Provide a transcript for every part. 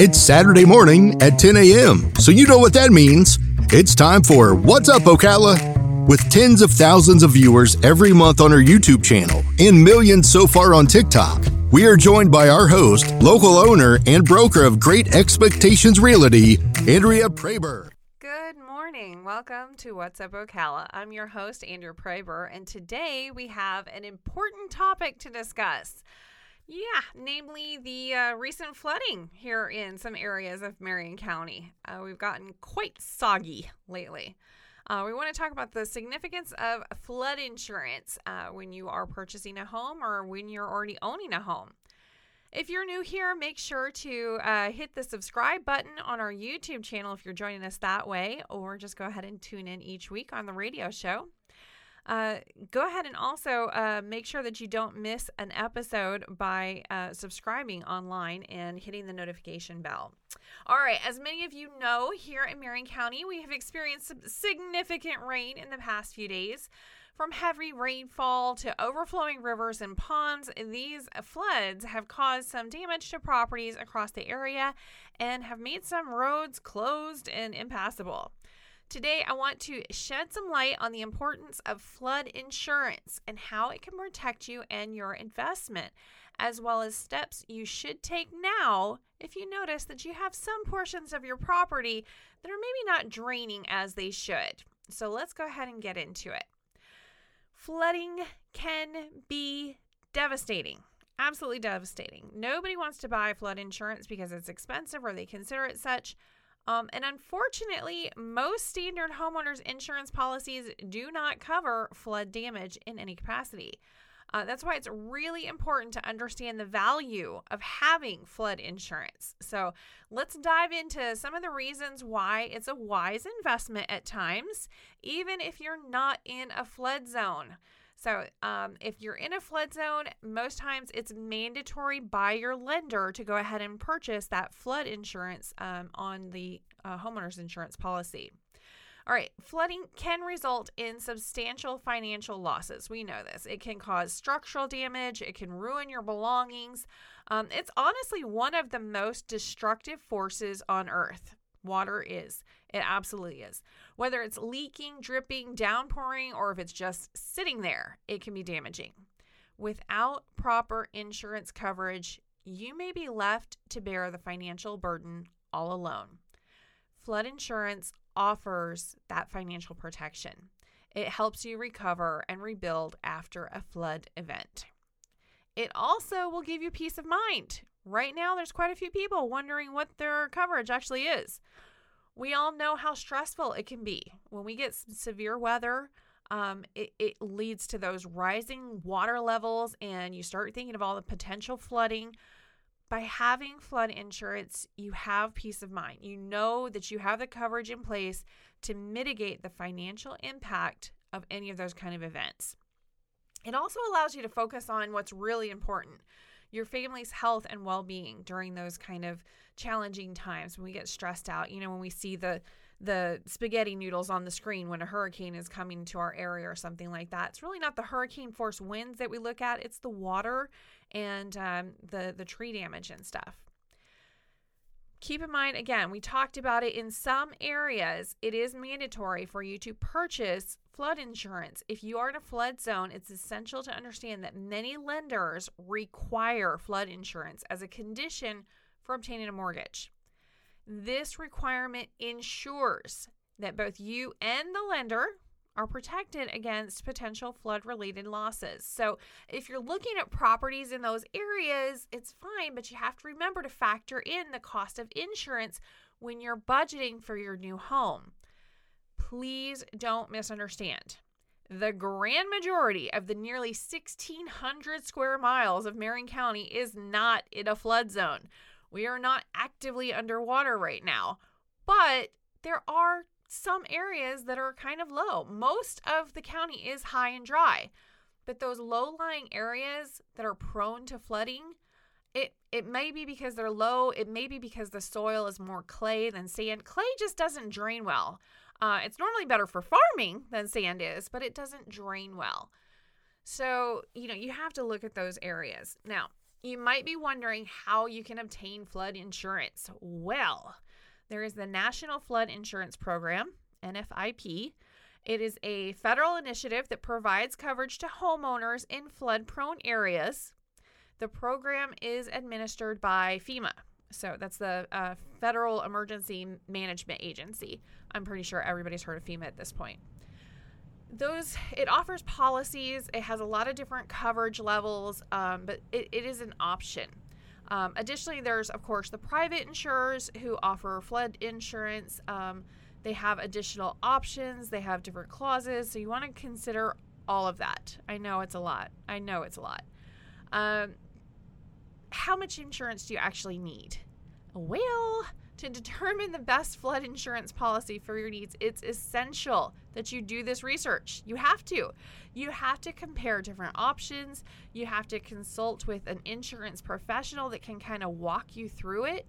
It's Saturday morning at 10 a.m., so you know what that means. It's time for What's Up, Ocala? With tens of thousands of viewers every month on our YouTube channel and millions so far on TikTok, we are joined by our host, local owner, and broker of Great Expectations Realty, Andrea Proeber. Good morning. Welcome to What's Up Ocala. I'm your host, Andrea Proeber, and today we have an important topic to discuss. Yeah, namely the uh, recent flooding here in some areas of Marion County. Uh, we've gotten quite soggy lately. Uh, we want to talk about the significance of flood insurance uh, when you are purchasing a home or when you're already owning a home. If you're new here, make sure to uh, hit the subscribe button on our YouTube channel if you're joining us that way, or just go ahead and tune in each week on the radio show. Uh, go ahead and also uh, make sure that you don't miss an episode by uh, subscribing online and hitting the notification bell. All right, as many of you know, here in Marion County, we have experienced significant rain in the past few days. From heavy rainfall to overflowing rivers and ponds, these floods have caused some damage to properties across the area and have made some roads closed and impassable. Today, I want to shed some light on the importance of flood insurance and how it can protect you and your investment, as well as steps you should take now if you notice that you have some portions of your property that are maybe not draining as they should. So, let's go ahead and get into it. Flooding can be devastating absolutely devastating. Nobody wants to buy flood insurance because it's expensive or they consider it such. Um, and unfortunately, most standard homeowners insurance policies do not cover flood damage in any capacity. Uh, that's why it's really important to understand the value of having flood insurance. So, let's dive into some of the reasons why it's a wise investment at times, even if you're not in a flood zone. So, um, if you're in a flood zone, most times it's mandatory by your lender to go ahead and purchase that flood insurance um, on the uh, homeowner's insurance policy. All right, flooding can result in substantial financial losses. We know this. It can cause structural damage, it can ruin your belongings. Um, it's honestly one of the most destructive forces on earth. Water is. It absolutely is. Whether it's leaking, dripping, downpouring, or if it's just sitting there, it can be damaging. Without proper insurance coverage, you may be left to bear the financial burden all alone. Flood insurance offers that financial protection. It helps you recover and rebuild after a flood event. It also will give you peace of mind. Right now, there's quite a few people wondering what their coverage actually is we all know how stressful it can be when we get severe weather. Um, it, it leads to those rising water levels, and you start thinking of all the potential flooding. By having flood insurance, you have peace of mind. You know that you have the coverage in place to mitigate the financial impact of any of those kind of events. It also allows you to focus on what's really important your family's health and well being during those kind of challenging times when we get stressed out. You know, when we see the the spaghetti noodles on the screen when a hurricane is coming to our area or something like that. It's really not the hurricane force winds that we look at; it's the water and um, the the tree damage and stuff. Keep in mind, again, we talked about it in some areas, it is mandatory for you to purchase flood insurance. If you are in a flood zone, it's essential to understand that many lenders require flood insurance as a condition for obtaining a mortgage. This requirement ensures that both you and the lender are protected against potential flood related losses. So, if you're looking at properties in those areas, it's fine, but you have to remember to factor in the cost of insurance when you're budgeting for your new home. Please don't misunderstand. The grand majority of the nearly 1,600 square miles of Marion County is not in a flood zone. We are not actively underwater right now, but there are some areas that are kind of low. Most of the county is high and dry, but those low lying areas that are prone to flooding, it, it may be because they're low. It may be because the soil is more clay than sand. Clay just doesn't drain well. Uh, it's normally better for farming than sand is, but it doesn't drain well. So, you know, you have to look at those areas. Now, You might be wondering how you can obtain flood insurance. Well, there is the National Flood Insurance Program, NFIP. It is a federal initiative that provides coverage to homeowners in flood prone areas. The program is administered by FEMA. So that's the uh, Federal Emergency Management Agency. I'm pretty sure everybody's heard of FEMA at this point. Those it offers policies. It has a lot of different coverage levels, um, but it, it is an option. Um, additionally, there's of course the private insurers who offer flood insurance. Um, they have additional options. They have different clauses, so you want to consider all of that. I know it's a lot. I know it's a lot. Um, how much insurance do you actually need? Well, to determine the best flood insurance policy for your needs, it's essential that you do this research. You have to. You have to compare different options. You have to consult with an insurance professional that can kind of walk you through it.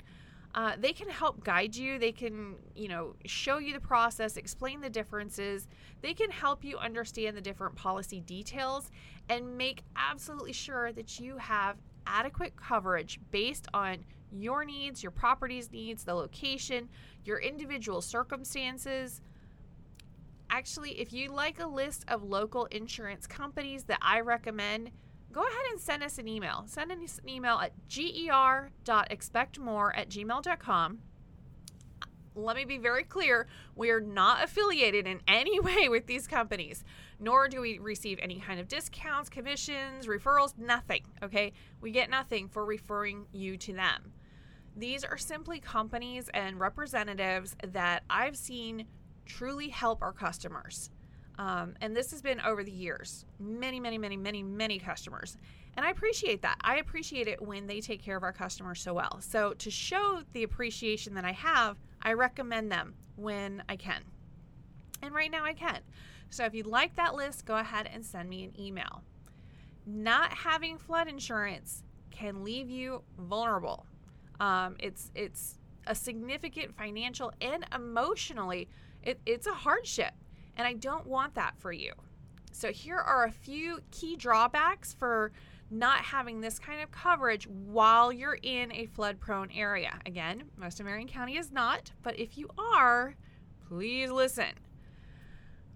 Uh, they can help guide you. They can, you know, show you the process, explain the differences. They can help you understand the different policy details and make absolutely sure that you have adequate coverage based on your needs, your property's needs, the location, your individual circumstances. Actually, if you like a list of local insurance companies that I recommend, go ahead and send us an email. Send us an email at ger.expectmore at gmail.com. Let me be very clear we are not affiliated in any way with these companies, nor do we receive any kind of discounts, commissions, referrals, nothing. Okay? We get nothing for referring you to them. These are simply companies and representatives that I've seen truly help our customers. Um, and this has been over the years many, many, many, many, many customers. And I appreciate that. I appreciate it when they take care of our customers so well. So, to show the appreciation that I have, I recommend them when I can. And right now I can. So, if you'd like that list, go ahead and send me an email. Not having flood insurance can leave you vulnerable. Um, it's it's a significant financial and emotionally, it, it's a hardship. And I don't want that for you. So, here are a few key drawbacks for not having this kind of coverage while you're in a flood prone area. Again, most of Marion County is not, but if you are, please listen.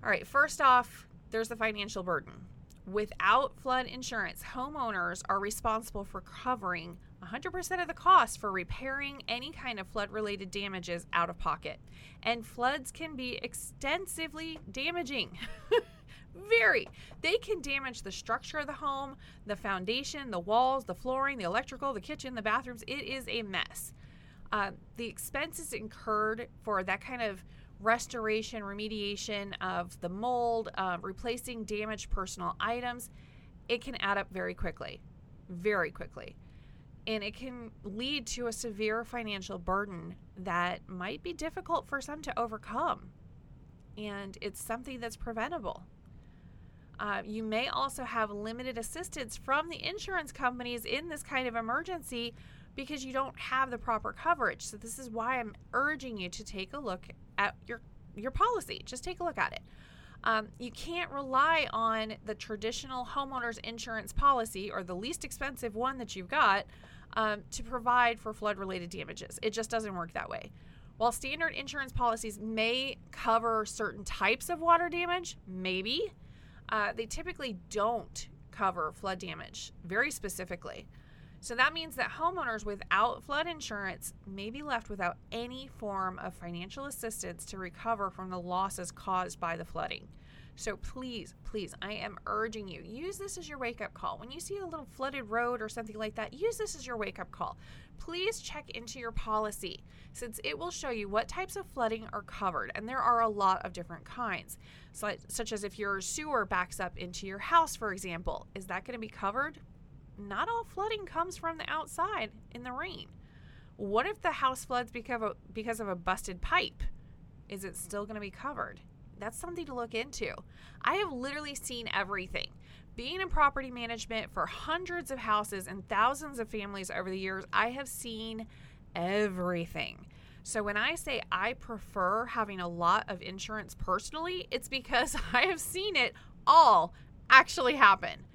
All right, first off, there's the financial burden. Without flood insurance, homeowners are responsible for covering 100% of the cost for repairing any kind of flood related damages out of pocket. And floods can be extensively damaging. Very. They can damage the structure of the home, the foundation, the walls, the flooring, the electrical, the kitchen, the bathrooms. It is a mess. Uh, the expenses incurred for that kind of restoration, remediation of the mold, uh, replacing damaged personal items, it can add up very quickly. Very quickly and it can lead to a severe financial burden that might be difficult for some to overcome. And it's something that's preventable. Uh, you may also have limited assistance from the insurance companies in this kind of emergency because you don't have the proper coverage. So this is why I'm urging you to take a look at your your policy. Just take a look at it. Um, you can't rely on the traditional homeowners insurance policy or the least expensive one that you've got um, to provide for flood related damages. It just doesn't work that way. While standard insurance policies may cover certain types of water damage, maybe, uh, they typically don't cover flood damage very specifically. So that means that homeowners without flood insurance may be left without any form of financial assistance to recover from the losses caused by the flooding. So please, please, I am urging you, use this as your wake up call. When you see a little flooded road or something like that, use this as your wake up call. Please check into your policy since it will show you what types of flooding are covered. And there are a lot of different kinds, so, such as if your sewer backs up into your house, for example. Is that going to be covered? Not all flooding comes from the outside in the rain. What if the house floods because of, because of a busted pipe? Is it still going to be covered? That's something to look into. I have literally seen everything. Being in property management for hundreds of houses and thousands of families over the years, I have seen everything. So when I say I prefer having a lot of insurance personally, it's because I have seen it all actually happen.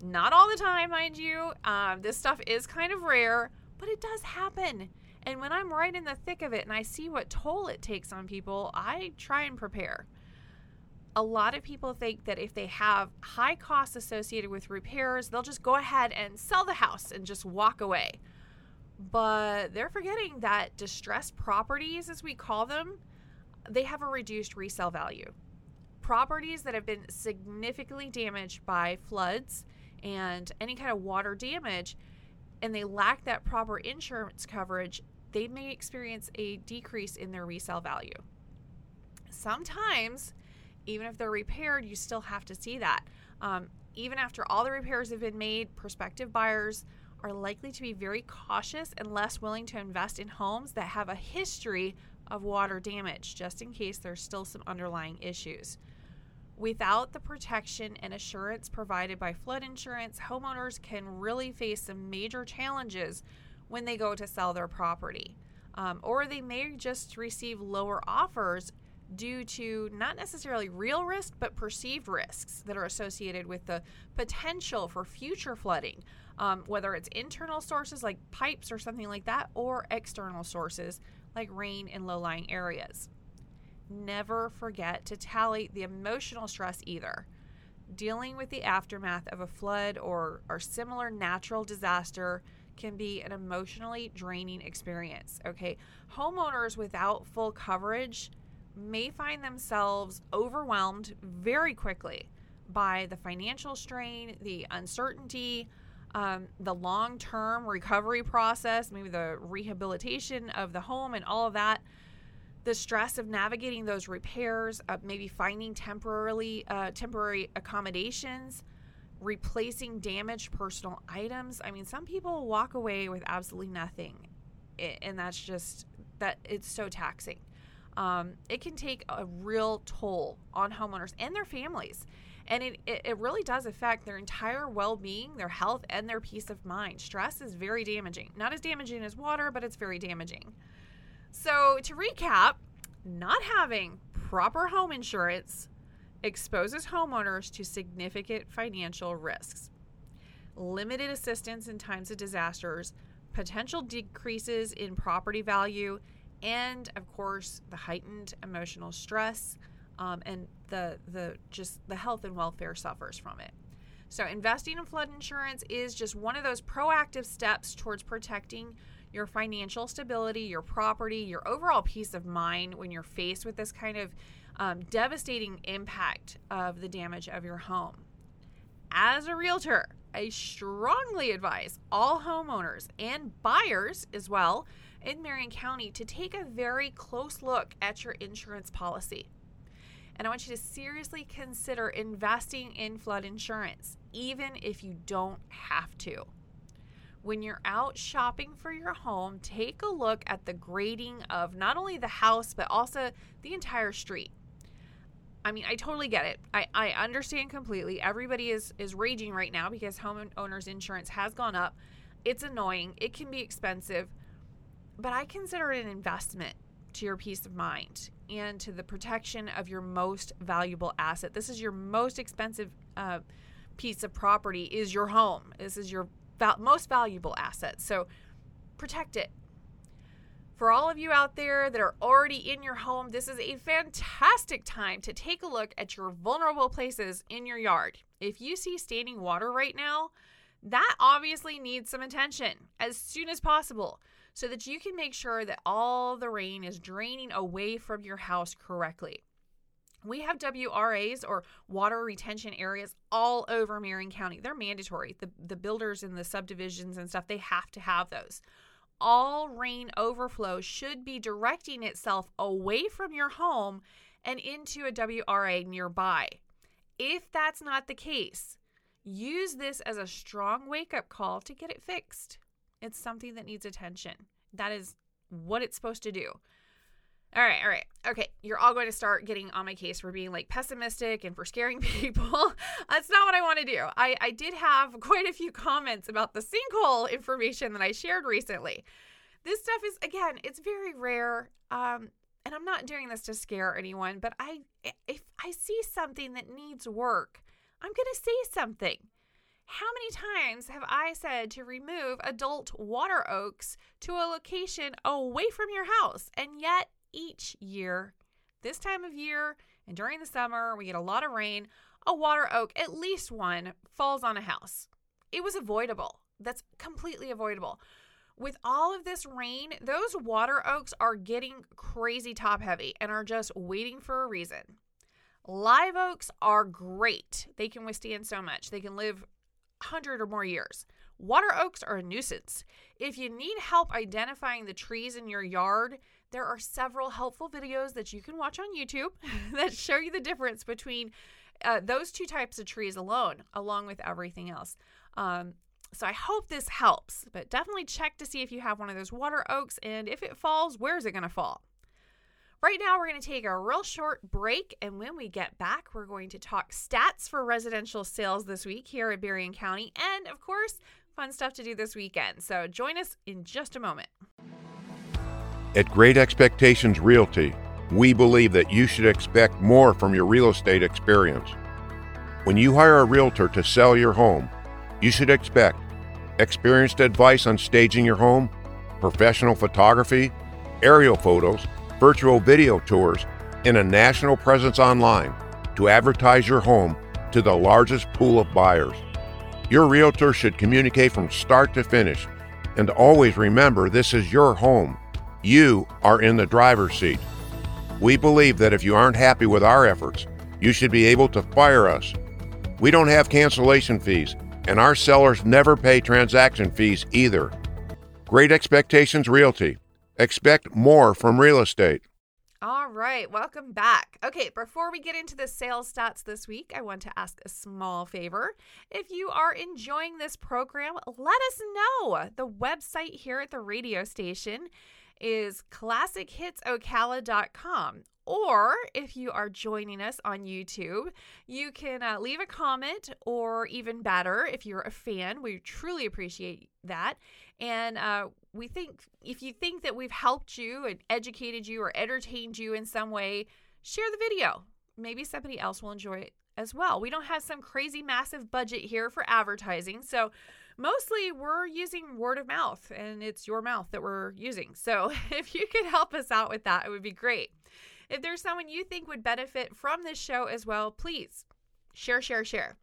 Not all the time, mind you. Um, this stuff is kind of rare, but it does happen. And when I'm right in the thick of it and I see what toll it takes on people, I try and prepare. A lot of people think that if they have high costs associated with repairs, they'll just go ahead and sell the house and just walk away. But they're forgetting that distressed properties, as we call them, they have a reduced resale value. Properties that have been significantly damaged by floods and any kind of water damage, and they lack that proper insurance coverage, they may experience a decrease in their resale value. Sometimes, even if they're repaired, you still have to see that. Um, even after all the repairs have been made, prospective buyers are likely to be very cautious and less willing to invest in homes that have a history of water damage, just in case there's still some underlying issues. Without the protection and assurance provided by flood insurance, homeowners can really face some major challenges when they go to sell their property. Um, or they may just receive lower offers due to not necessarily real risk, but perceived risks that are associated with the potential for future flooding, um, whether it's internal sources like pipes or something like that, or external sources like rain in low lying areas. Never forget to tally the emotional stress either. Dealing with the aftermath of a flood or, or similar natural disaster can be an emotionally draining experience. Okay. Homeowners without full coverage may find themselves overwhelmed very quickly by the financial strain, the uncertainty, um, the long term recovery process, maybe the rehabilitation of the home and all of that, the stress of navigating those repairs, uh, maybe finding temporarily uh, temporary accommodations, replacing damaged personal items. I mean, some people walk away with absolutely nothing, and that's just that it's so taxing. Um, it can take a real toll on homeowners and their families. And it, it, it really does affect their entire well-being their health and their peace of mind. Stress is very damaging. Not as damaging as water but it's very damaging. So to recap not having proper home insurance exposes homeowners to significant financial risks. Limited assistance in times of disasters potential decreases in property value and of course the heightened emotional stress um, and the the just the health and welfare suffers from it. So investing in flood insurance is just one of those proactive steps towards protecting your financial stability, your property, your overall peace of mind when you're faced with this kind of um, devastating impact of the damage of your home. As a realtor, I strongly advise all homeowners and buyers as well in Marion County to take a very close look at your insurance policy. And I want you to seriously consider investing in flood insurance, even if you don't have to. When you're out shopping for your home, take a look at the grading of not only the house, but also the entire street. I mean, I totally get it. I, I understand completely. Everybody is, is raging right now because homeowners insurance has gone up. It's annoying, it can be expensive, but I consider it an investment to your peace of mind and to the protection of your most valuable asset. This is your most expensive uh, piece of property is your home. This is your val- most valuable asset. So protect it. For all of you out there that are already in your home, this is a fantastic time to take a look at your vulnerable places in your yard. If you see standing water right now, that obviously needs some attention as soon as possible so that you can make sure that all the rain is draining away from your house correctly. We have WRAs or water retention areas all over Marion County. They're mandatory. The, the builders and the subdivisions and stuff, they have to have those. All rain overflow should be directing itself away from your home and into a WRA nearby. If that's not the case, use this as a strong wake up call to get it fixed. It's something that needs attention. That is what it's supposed to do. All right, all right. Okay, you're all going to start getting on my case for being like pessimistic and for scaring people. That's not what I want to do. I, I did have quite a few comments about the sinkhole information that I shared recently. This stuff is, again, it's very rare. Um, and I'm not doing this to scare anyone, but I if I see something that needs work, I'm going to say something. How many times have I said to remove adult water oaks to a location away from your house? And yet, each year, this time of year and during the summer, we get a lot of rain, a water oak, at least one, falls on a house. It was avoidable. That's completely avoidable. With all of this rain, those water oaks are getting crazy top heavy and are just waiting for a reason. Live oaks are great. They can withstand so much. They can live 100 or more years. Water oaks are a nuisance. If you need help identifying the trees in your yard, there are several helpful videos that you can watch on YouTube that show you the difference between uh, those two types of trees alone, along with everything else. Um, so I hope this helps, but definitely check to see if you have one of those water oaks and if it falls, where is it going to fall? Right now, we're going to take a real short break, and when we get back, we're going to talk stats for residential sales this week here at Marion County, and of course, fun stuff to do this weekend. So join us in just a moment. At Great Expectations Realty, we believe that you should expect more from your real estate experience. When you hire a realtor to sell your home, you should expect experienced advice on staging your home, professional photography, aerial photos, virtual video tours, and a national presence online to advertise your home to the largest pool of buyers. Your realtor should communicate from start to finish and always remember this is your home. You are in the driver's seat. We believe that if you aren't happy with our efforts, you should be able to fire us. We don't have cancellation fees, and our sellers never pay transaction fees either. Great Expectations Realty. Expect more from real estate. All right, welcome back. Okay, before we get into the sales stats this week, I want to ask a small favor. If you are enjoying this program, let us know. The website here at the radio station is classichitsocala.com. Or if you are joining us on YouTube, you can uh, leave a comment, or even better, if you're a fan, we truly appreciate that. And uh, we think if you think that we've helped you and educated you or entertained you in some way, share the video. Maybe somebody else will enjoy it as well. We don't have some crazy massive budget here for advertising. So mostly we're using word of mouth and it's your mouth that we're using. So if you could help us out with that, it would be great. If there's someone you think would benefit from this show as well, please share, share, share.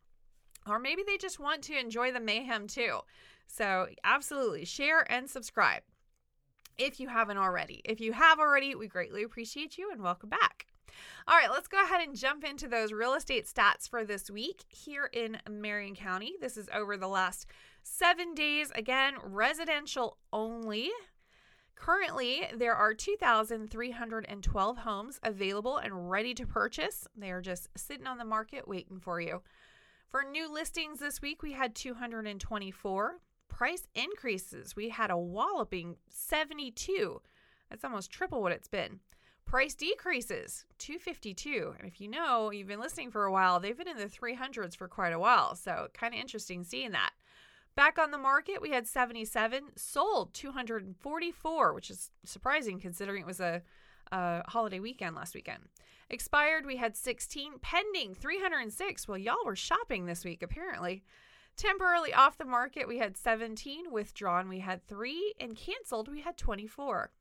Or maybe they just want to enjoy the mayhem too. So, absolutely share and subscribe if you haven't already. If you have already, we greatly appreciate you and welcome back. All right, let's go ahead and jump into those real estate stats for this week here in Marion County. This is over the last seven days. Again, residential only. Currently, there are 2,312 homes available and ready to purchase. They are just sitting on the market waiting for you. For new listings this week, we had 224. Price increases, we had a walloping 72. That's almost triple what it's been. Price decreases, 252. And if you know, you've been listening for a while, they've been in the 300s for quite a while. So, kind of interesting seeing that. Back on the market, we had 77, sold 244, which is surprising considering it was a, a holiday weekend last weekend. Expired, we had 16, pending 306. Well, y'all were shopping this week, apparently. Temporarily off the market, we had 17, withdrawn, we had 3, and canceled, we had 24.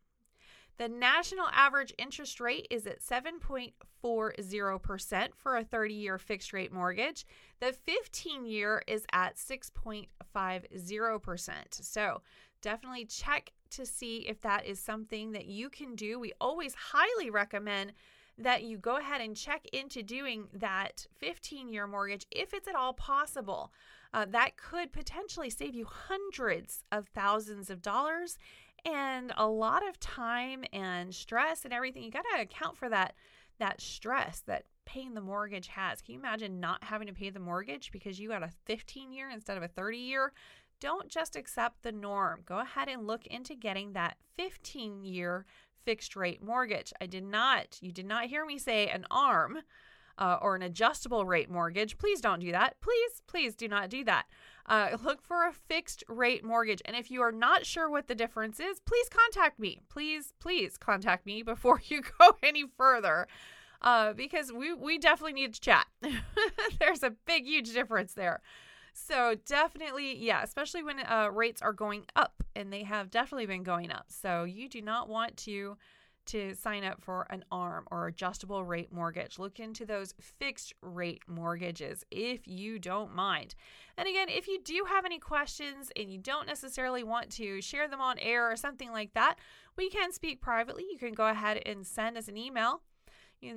The national average interest rate is at 7.40% for a 30 year fixed rate mortgage. The 15 year is at 6.50%. So definitely check to see if that is something that you can do. We always highly recommend that you go ahead and check into doing that 15 year mortgage if it's at all possible. Uh, that could potentially save you hundreds of thousands of dollars and a lot of time and stress and everything. You got to account for that that stress that paying the mortgage has. Can you imagine not having to pay the mortgage because you got a 15 year instead of a 30 year? Don't just accept the norm. Go ahead and look into getting that 15 year fixed rate mortgage. I did not, you did not hear me say an ARM uh, or an adjustable rate mortgage. Please don't do that. Please, please do not do that. Uh, look for a fixed rate mortgage. And if you are not sure what the difference is, please contact me. Please, please contact me before you go any further. Uh, because we, we definitely need to chat. There's a big, huge difference there. So definitely, yeah, especially when uh, rates are going up, and they have definitely been going up. So you do not want to to sign up for an ARM or adjustable rate mortgage. Look into those fixed rate mortgages if you don't mind. And again, if you do have any questions and you don't necessarily want to share them on air or something like that, we can speak privately. You can go ahead and send us an email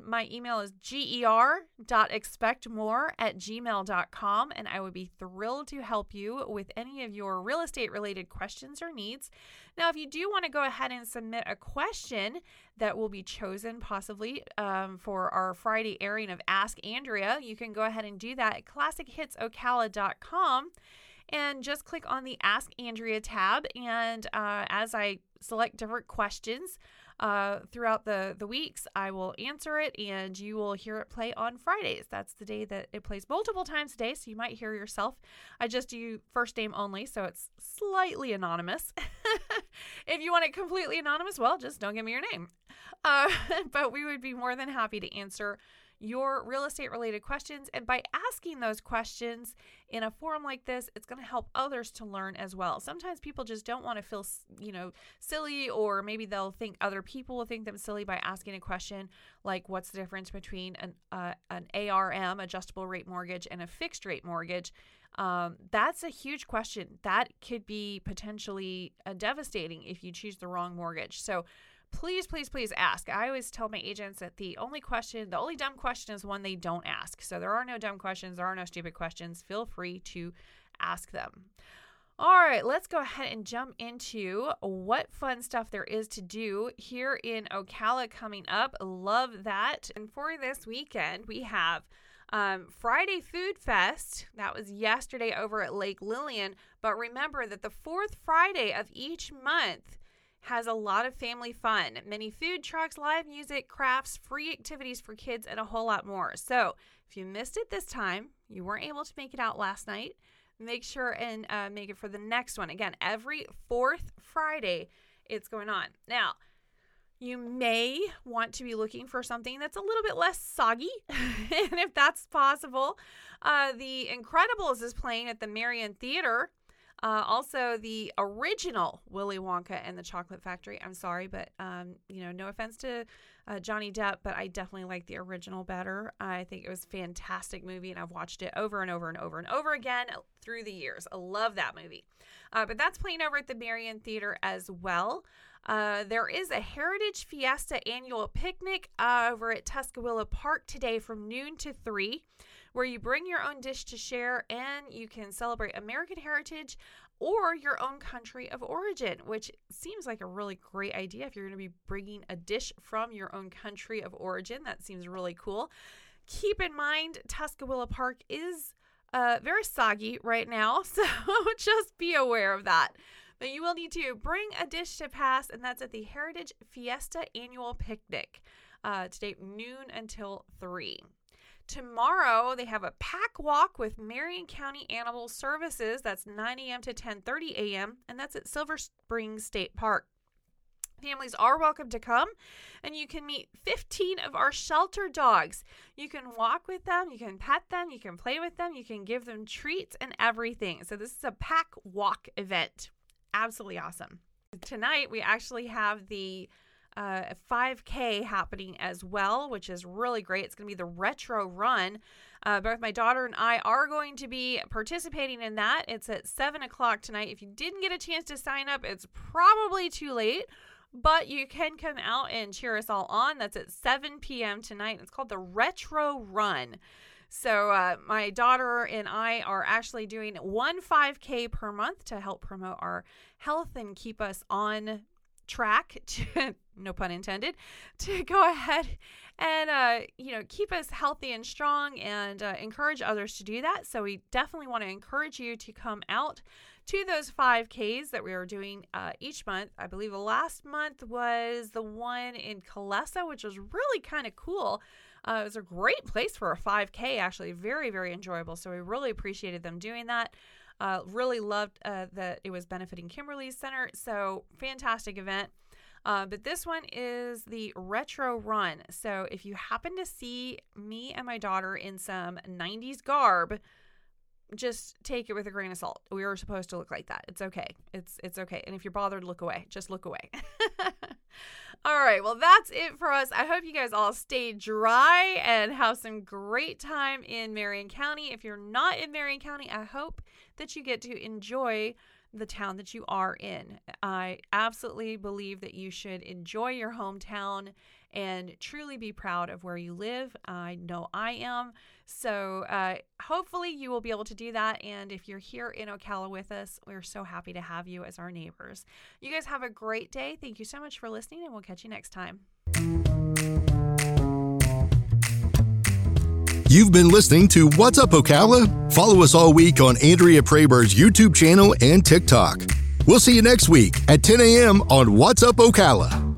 my email is ger.expectmore at gmail.com, and I would be thrilled to help you with any of your real estate related questions or needs. Now, if you do want to go ahead and submit a question that will be chosen possibly um, for our Friday airing of Ask Andrea, you can go ahead and do that at classichitsocala.com and just click on the Ask Andrea tab. And uh, as I select different questions, uh, throughout the the weeks. I will answer it, and you will hear it play on Fridays. That's the day that it plays multiple times a day, so you might hear yourself. I just do first name only, so it's slightly anonymous. if you want it completely anonymous, well, just don't give me your name. Uh, but we would be more than happy to answer your real estate related questions. And by asking those questions in a forum like this, it's going to help others to learn as well. Sometimes people just don't want to feel, you know, silly, or maybe they'll think other people will think them silly by asking a question like, what's the difference between an, uh, an ARM, adjustable rate mortgage, and a fixed rate mortgage? Um, that's a huge question. That could be potentially uh, devastating if you choose the wrong mortgage. So, please, please, please ask. I always tell my agents that the only question, the only dumb question is one they don't ask. So there are no dumb questions, there are no stupid questions. Feel free to ask them. All right, let's go ahead and jump into what fun stuff there is to do here in Ocala coming up. Love that. And for this weekend, we have um, Friday Food Fest. That was yesterday over at Lake Lillian. But remember that the fourth Friday of each month, has a lot of family fun, many food trucks, live music, crafts, free activities for kids, and a whole lot more. So, if you missed it this time, you weren't able to make it out last night, make sure and uh, make it for the next one. Again, every fourth Friday, it's going on. Now, you may want to be looking for something that's a little bit less soggy, and if that's possible, uh, The Incredibles is playing at the Marion Theater uh, also, the original Willy Wonka and the Chocolate Factory. I'm sorry, but um, you know, no offense to uh, Johnny Depp, but I definitely like the original better. I think it was a fantastic movie, and I've watched it over and over and over and over again through the years. I love that movie. Uh, but that's playing over at the Marion Theater as well. Uh, there is a Heritage Fiesta annual picnic uh, over at Tuscawilla Park today from noon to 3 where you bring your own dish to share and you can celebrate American heritage or your own country of origin, which seems like a really great idea if you're going to be bringing a dish from your own country of origin. That seems really cool. Keep in mind, Tuscawilla Park is uh, very soggy right now, so just be aware of that. But you will need to bring a dish to pass, and that's at the Heritage Fiesta Annual Picnic uh, today, noon until 3. Tomorrow they have a pack walk with Marion County Animal Services. That's 9 a.m. to 10:30 a.m. and that's at Silver Springs State Park. Families are welcome to come, and you can meet 15 of our shelter dogs. You can walk with them, you can pet them, you can play with them, you can give them treats and everything. So, this is a pack walk event. Absolutely awesome. Tonight, we actually have the uh, 5K happening as well, which is really great. It's going to be the retro run. Uh, both my daughter and I are going to be participating in that. It's at 7 o'clock tonight. If you didn't get a chance to sign up, it's probably too late, but you can come out and cheer us all on. That's at 7 p.m. tonight. It's called the Retro Run. So, uh, my daughter and I are actually doing one 5K per month to help promote our health and keep us on track to no pun intended to go ahead and uh, you know keep us healthy and strong and uh, encourage others to do that. So we definitely want to encourage you to come out to those 5ks that we are doing uh, each month. I believe the last month was the one in Kalesa, which was really kind of cool. Uh, it was a great place for a 5k actually. Very very enjoyable. So we really appreciated them doing that uh, really loved uh, that it was benefiting Kimberly's Center. So, fantastic event. Uh, but this one is the retro run. So, if you happen to see me and my daughter in some 90s garb, just take it with a grain of salt. We are supposed to look like that. It's okay. It's it's okay. And if you're bothered, look away. Just look away. all right. Well, that's it for us. I hope you guys all stay dry and have some great time in Marion County. If you're not in Marion County, I hope that you get to enjoy the town that you are in. I absolutely believe that you should enjoy your hometown and truly be proud of where you live. I know I am. So uh, hopefully you will be able to do that. And if you're here in Ocala with us, we're so happy to have you as our neighbors. You guys have a great day. Thank you so much for listening, and we'll catch you next time. You've been listening to What's Up Ocala? Follow us all week on Andrea Proeber's YouTube channel and TikTok. We'll see you next week at 10 a.m. on What's Up Ocala.